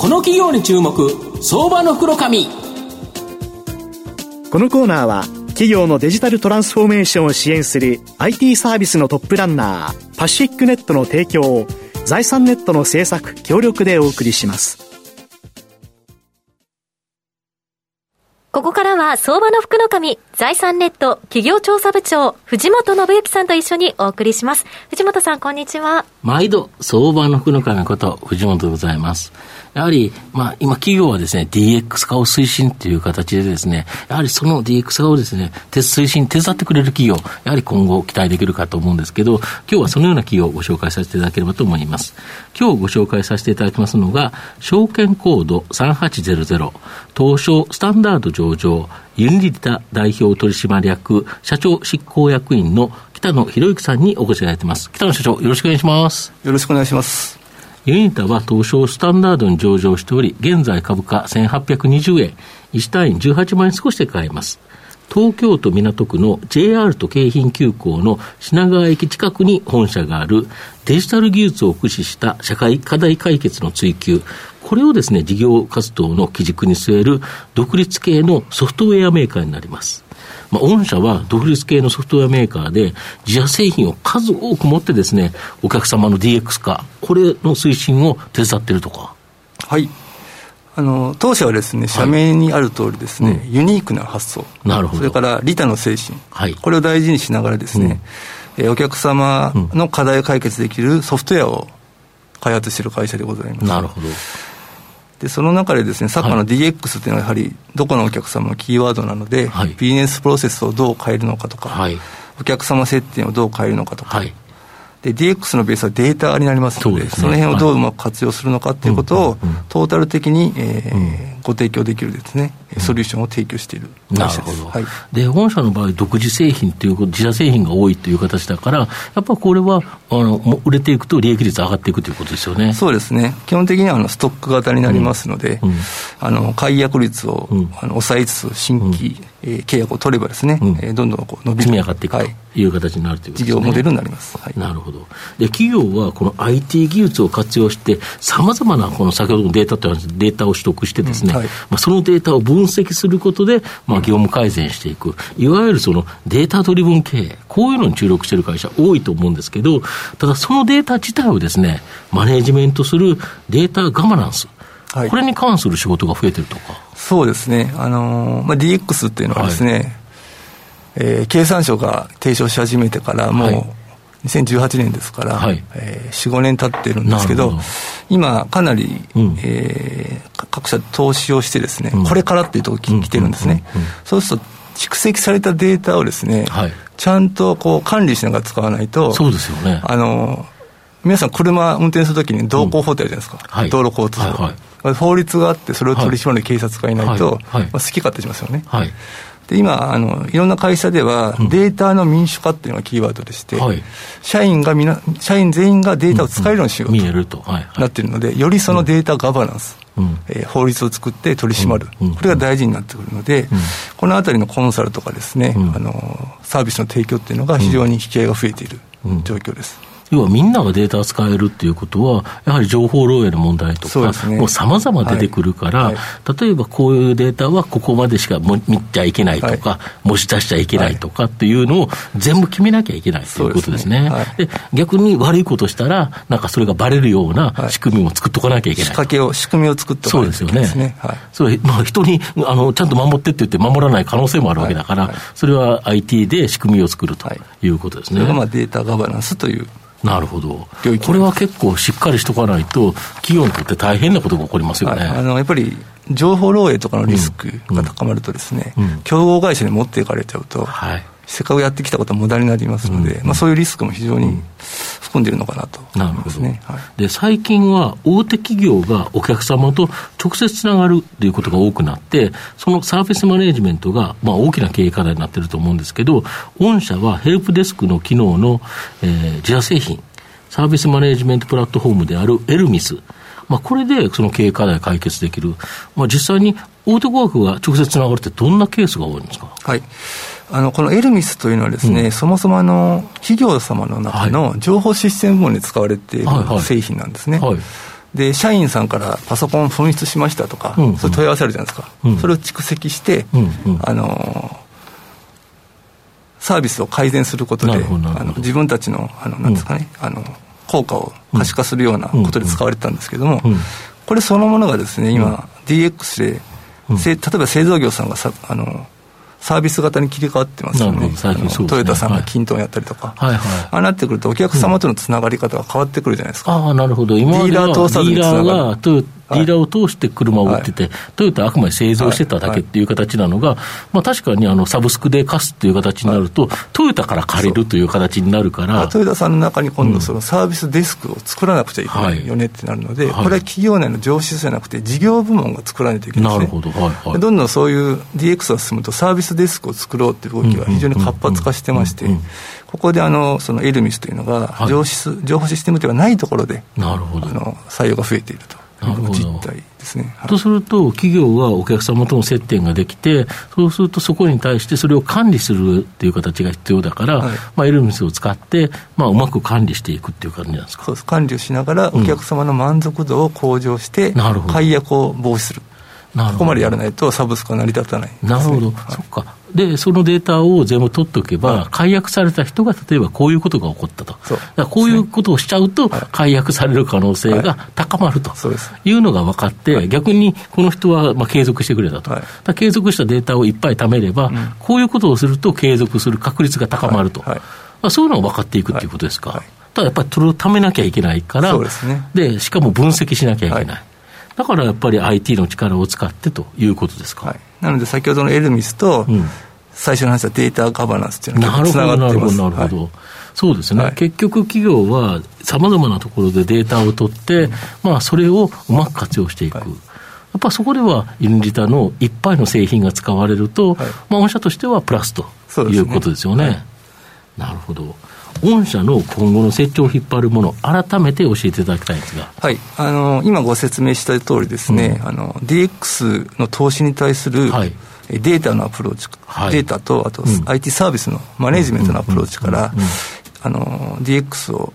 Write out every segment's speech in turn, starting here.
この企業に注目相場の袋紙このコーナーは企業のデジタルトランスフォーメーションを支援する IT サービスのトップランナーパシフィックネットの提供を財産ネットの制作協力でお送りしますここからは相場の福の神、財産ネット企業調査部長、藤本信之さんと一緒にお送りします。藤本さん、こんにちは。毎度、相場の福の神こと、藤本でございます。やはり、まあ、今企業はですね、DX 化を推進という形でですね、やはりその DX 化をですね、推進、手伝ってくれる企業、やはり今後期待できるかと思うんですけど、今日はそのような企業をご紹介させていただければと思います。今日ご紹介させていただきますのが、証券コード3800、東証スタンダード上場、ユニリタ代表取締役社長執行役員の北野博之さんにお越しいただいています。北野社長、よろしくお願いします。よろしくお願いします。ユニタは東証スタンダードに上場しており、現在株価1820円、1単位18万円少しで買えます。東京都港区の JR と京浜急行の品川駅近くに本社があるデジタル技術を駆使した社会課題解決の追求、これをですね、事業活動の基軸に据える独立系のソフトウェアメーカーになります。まあ、御社は独立系のソフトウェアメーカーで、自社製品を数多く持ってですね、お客様の DX 化、これの推進を手伝っているとか。はい。あの当社はですね、社名にある通りですね、はいユニークな発想。なるほど。それから利他の精神。はい。これを大事にしながらですね、うん、えお客様の課題を解決できるソフトウェアを開発している会社でございます。なるほど。でその中でですね昨今の DX っていうのはやはりどこのお客様のキーワードなので、はい、ビジネスプロセスをどう変えるのかとか、はい、お客様接点をどう変えるのかとか、はい、で DX のベースはデータになりますので、そ、ね、の辺をどううまく活用するのかっていうことを、トータル的に、えー、ご提供できるですね、ソリューションを提供している会社です。はい、で、本社の場合、独自製品っていう、自社製品が多いという形だから、やっぱこれは、あの、売れていくと利益率上がっていくということですよね。そうですね。基本的にはあのストック型になりますので、うんうん、あの、解約率を、うん、あの抑えつつ、新規、えー、契約を取ればですね、うん、えー、どんどんこう伸び積み上がっていくという形になるということですね。事業モデルになります。はい、なるほど。で、企業はこの IT 技術を活用して、さまざまなこの先ほどのデータというデータを取得してですね、はい、まあ、そのデータを分析することで、まあ、業務改善していく、いわゆるそのデータドリブン経営、こういうのに注力している会社多いと思うんですけど、ただそのデータ自体をですね、マネジメントするデータガバナンス、はい、これに関する仕事が増えてるとか。そうですね。あのー、まあ、DX っていうのはですね、はい、えー、経産省が提唱し始めてからもう、はい2018年ですから、はい、えー、4、5年経ってるんですけど、ど。今、かなり、うん、えー、各社投資をしてですね、うん、これからっていうところに来てるんですね。そうすると、蓄積されたデータをですね、はい、ちゃんとこう管理しながら使わないと、そうですよね。あの、皆さん車運転するときに道交法ってあるじゃないですか。うん。はい、道路交通法、はいはい、法律があって、それを取り締まる警察がいないと、まあ、好き勝手しますよね。はいで今あの、いろんな会社では、データの民主化っていうのがキーワードでして、うんはい、社員がみな、社員全員がデータを使えるようにしようとなっているので、よりそのデータガバナンス、うん、えー、法律を作って取り締まる、うん、これが大事になってくるので、このあたりのコンサルとかですね、あのサービスの提供っていうのが非常に引き合いが増えている状況です。要はみんながデータを使えるっていうことは、やはり情報漏洩の問題とか、ね、もうさまざま出てくるから、はい。はい、例えばこういうデータはここまでしか見ちゃいけないとか、はい、持ち出しちゃいけないとかっていうのを全部決めなきゃいけないということですね。で、ね、逆に悪いことしたら、なんかそれがばれるような仕組みも作っとかなきゃいけない。仕掛けを、仕組みを作っておかなきゃいけないですね。そうですよね。まあ、人にあのちゃんと守ってって言って守らない可能性もあるわけだから、それは IT で仕組みを作るとい。うことですね。まあデータガバナンスというなるほど。これは結構しっかりしとかないと、企業にとって大変なことが起こりますよね。はい、あのやっぱり情報漏洩とかのリスクが高まるとですね、うんうん、競合会社に持っていかれちゃうと、はい、せっかくやってきたことは無駄になりますので、うん、まあ、そういうリスクも非常に含んでいるのかなと。思いますね、はい、で最近は大手企業がお客様と直接つながるということが多くなって、そのサービスマネジメントが、まあ、大きな経営課題になっていると思うんですけど、御社はヘルプデスクの機能の、えー、自社製品、サービスマネジメントプラットフォームであるエルミス、まあ、これでその経営課題解決できる、まあ、実際に大手語学が直接つながるって、どんなケースが多いんですか？はいあのこのエルミスというのはですね、うん、そもそもあの企業様の中の情報システム部門で使われている製品なんですね。はい。はいで社員さんからパソコン紛失しましたとか、うん。うん、それ問い合わせあるじゃないですか、うん、それを蓄積して、うんうん、あのサービスを改善することであの自分たちのあのなんですかね、うん、あの効果を可視化するようなことで使われてたんですけども、これそのものがですね今、DX で、例えば製造業さんがさあのサービス型に切り替わってますよね、ね、トヨタさんが均等やったりとか、はい。はい、ああなってくると、お客様とのつながり方が変わってくるじゃないですか。ああ、なるほど、今ディーラー通さずにつながる。ディーラーを通して車を売ってて、はい、トヨタはあくまで製造してただけっていう形なのが、まあ、確かにあのサブスクで貸すっていう形になると、トヨタから借りるという形になるから。トヨタさんの中に今度、そのサービスデスクを作らなくちゃいけないよねってなるので、これは企業内の上司じゃなくて、事業部門が作らないといけないですね。なるほど、はいはい、どんどんそういう DX が進むと、サービスデスクを作ろうっていう動きが非常に活発化してまして、ここであのそのエルミスというのが情報、情報システムではないところで、なるほど。あの採用が増えていると。実態ですね、はい、とすると、企業はお客様との接点ができて、そうするとそこに対してそれを管理するっていう形が必要だから、はい、まあ、エルメスを使って、まあ、うまく管理していくっていう感じなんですか？そうです。管理をしながら、お客様の満足度を向上して、解約を防止する。ここまでやらないとサブスクは成り立たない、ね、なるほど、はい、そっか。で、そのデータを全部取っておけば、はい、解約された人が例えばこういうことが起こったと、こういうことをしちゃうと、解約される可能性が高まると。いうのが分かって、逆にこの人はまあ継続してくれたと、だ継続したデータをいっぱい貯めれば、うん、こういうことをすると継続する確率が高まると、まあ、そういうのが分かっていくっていうことですか。ただやっぱりそれを貯めなきゃいけないから、で、ね、しかも分析しなきゃいけない。だからやっぱり IT の力を使ってということですか？はい、なので、先ほどのエルミスと、最初の話はデータガバナンスっていうのがつながってます。なるほど、なるほど。はい。そうですね、はい、結局、企業はさまざまなところでデータを取って、まあ、それをうまく活用していく、はい、やっぱそこではインジタのいっぱいの製品が使われると、はい、まあ、御社としてはプラスということですよね。ね。なるほど御社の今後の成長を引っ張るもの、改めて教えていただきたいんですが、はい、あの今ご説明した通りですね、うん、あの DX の投資に対する、はい、データのアプローチ、はい、データとあと、うん、IT サービスのマネジメントのアプローチから、DX を、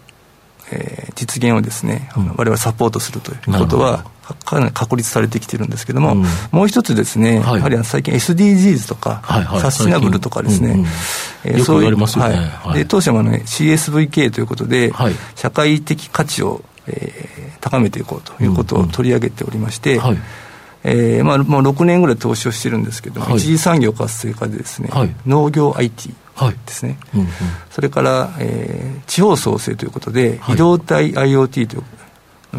えー、実現をですね、われわれサポートするということは、かなり確立されてきてるんですけども、うん、もう一つですね、はい、やはり最近 SDGs とか、はいはい、サスティナブルとかですね、うんうん。えー、そういう、ね、はい。はい、で当社も、ね、CSVK ということで、はい、社会的価値を、えー、高めていこうということを取り上げておりまして、うんうん、えー、まあ、もう6年ぐらい投資をしてるんですけども、はい、一次産業活性化でですね、はい、農業 IT ですね、はい。うんうん、それから、えー、地方創生ということで、移動体 IoT という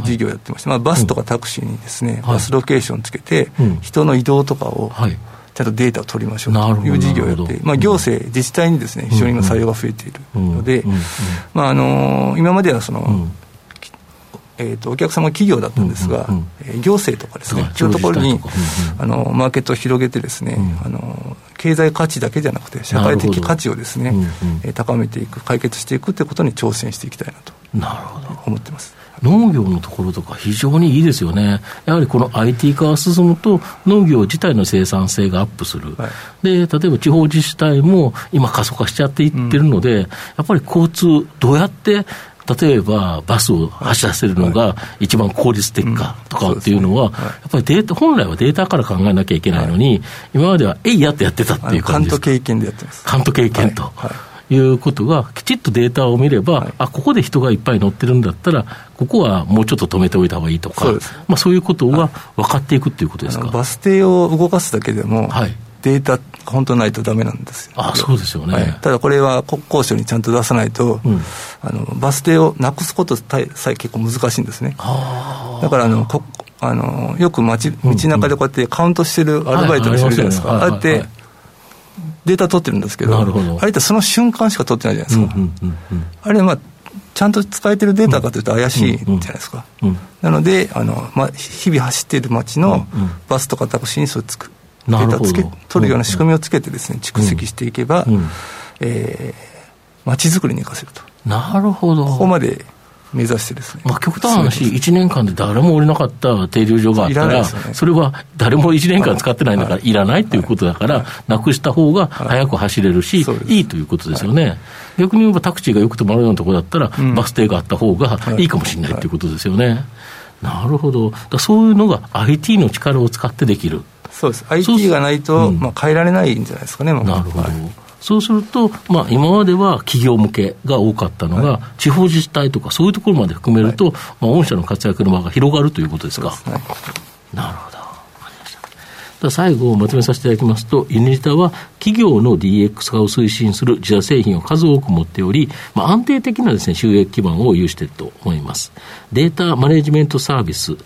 事業をやってまして、まあ、バスとかタクシーにですね、バスロケーションつけて、人の移動とかを、ちゃんとデータを取りましょうという事業をやって、まあ、行政、自治体にですね非常に今、採用が増えているので、まああの今まではその、えーと、お客様は企業だったんですが、う行政とかですね、そういうところに、あのマーケットを広げてですね、うん、あの、経済価値だけじゃなくて、社会的価値をですね、うん。うん、高めていく、解決していくということに挑戦していきたいなとなるほど。思ってます。農業のところとか非常にいいですよね。やはりこの IT 化が進むと農業自体の生産性がアップする。はい、で、例えば地方自治体も今過疎化しちゃっていってるので、うん、やっぱり交通どうやって例えばバスを走らせるのが一番効率的かとかっていうのは、やっぱりデータ、本来はデータから考えなきゃいけないのに、今まではえいやってやってたっていう感じです。関東経験でやってます。関東経験と。いうことが、きちっとデータを見れば、はい、あここで人がいっぱい乗ってるんだったら、ここはもうちょっと止めておいた方がいいとか、そうまあ、そういうことが分かっていくっていうことですか？バス停を動かすだけでも、はい、データ、本当ないとだめなんですよ。あそうですよね、はい、ただこれは国交省にちゃんと出さないと、うん、あのバス停をなくすことさえ結構難しいんですね。だからあのこあのよく街道中でこうやってカウントしてるアルバイトの人いるじゃないですか、ああやってデータ取ってるんですけど、どあれってその瞬間しか取ってないじゃないですか。あれ、まあ、ちゃんと使えてるデータかというと怪しいじゃないですか。なので、あのまあ、日々走っている街のバスとかタクシーにそうつくデータつけ取るような仕組みをつけてですね、蓄積していけば、うんえー、街づくりに生かせると。なるほど。ここまで目指してですね。まあ、極端な話、1年間で誰も降りなかった停留所があったら、ね、それは誰も1年間使ってないんだから、いらないっていうことだから、なくした方が早く走れるし、いいということですよね。逆に言えばタクシーがよく止まるようなところだったら、バス停があった方がいいかもしれないということですよね。なるほど。そういうのが IT の力を使ってできる。そうです。IT がないと、うん、まあ変えられないんじゃないですかね、なるほど。そうすると、まあ、今までは企業向けが多かったのが、はい、地方自治体とかそういうところまで含めると、はい、まあ、御社の活躍の場が広がるということですか。すね、なるほど。最後まとめさせていただきますと、ユニタは企業の DX 化を推進する自社製品を数多く持っており、まあ、安定的なです、ね、収益基盤を有していると思います。データマネジメントサービス、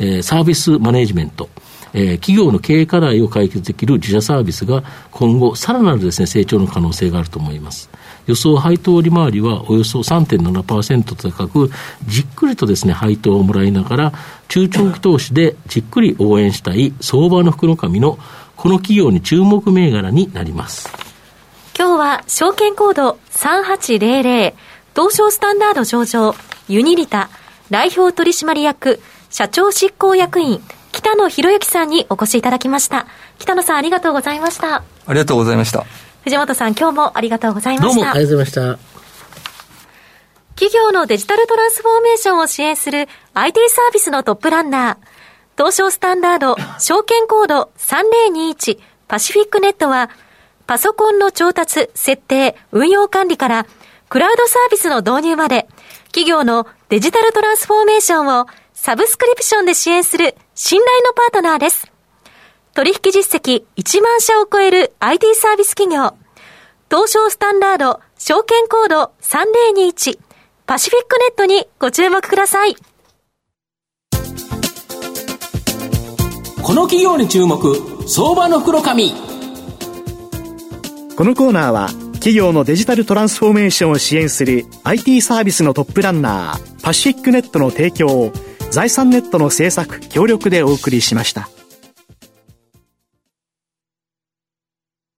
えー、サービスマネジメント、えー、企業の経営課題を解決できる自社サービスが今後、さらなるです、ね、成長の可能性があると思います。予想配当利回りはおよそ3.7%高く、じっくりとですね、配当をもらいながら、中長期投資でじっくり応援したい相場の福の神のこの企業に注目銘柄になります。今日は証券コード3800東証スタンダード上場ユニリタ代表取締役社長執行役員北野博之さんにお越しいただきました。北野さんありがとうございました。ありがとうございました。藤本さん今日もありがとうございました。どうもありがとうございました。企業のデジタルトランスフォーメーションを支援する IT サービスのトップランナー、東証スタンダード証券コード3021パシフィックネットは、パソコンの調達、設定、運用管理から、クラウドサービスの導入まで、企業のデジタルトランスフォーメーションをサブスクリプションで支援する信頼のパートナーです。取引実績1万社を超える IT サービス企業。東証スタンダード証券コード3021パシフィックネットにご注目ください。この企業に注目、相場の袋紙。このコーナーは企業のデジタルトランスフォーメーションを支援する IT サービスのトップランナーパシフィックネットの提供を財産ネットの制作協力でお送りしました。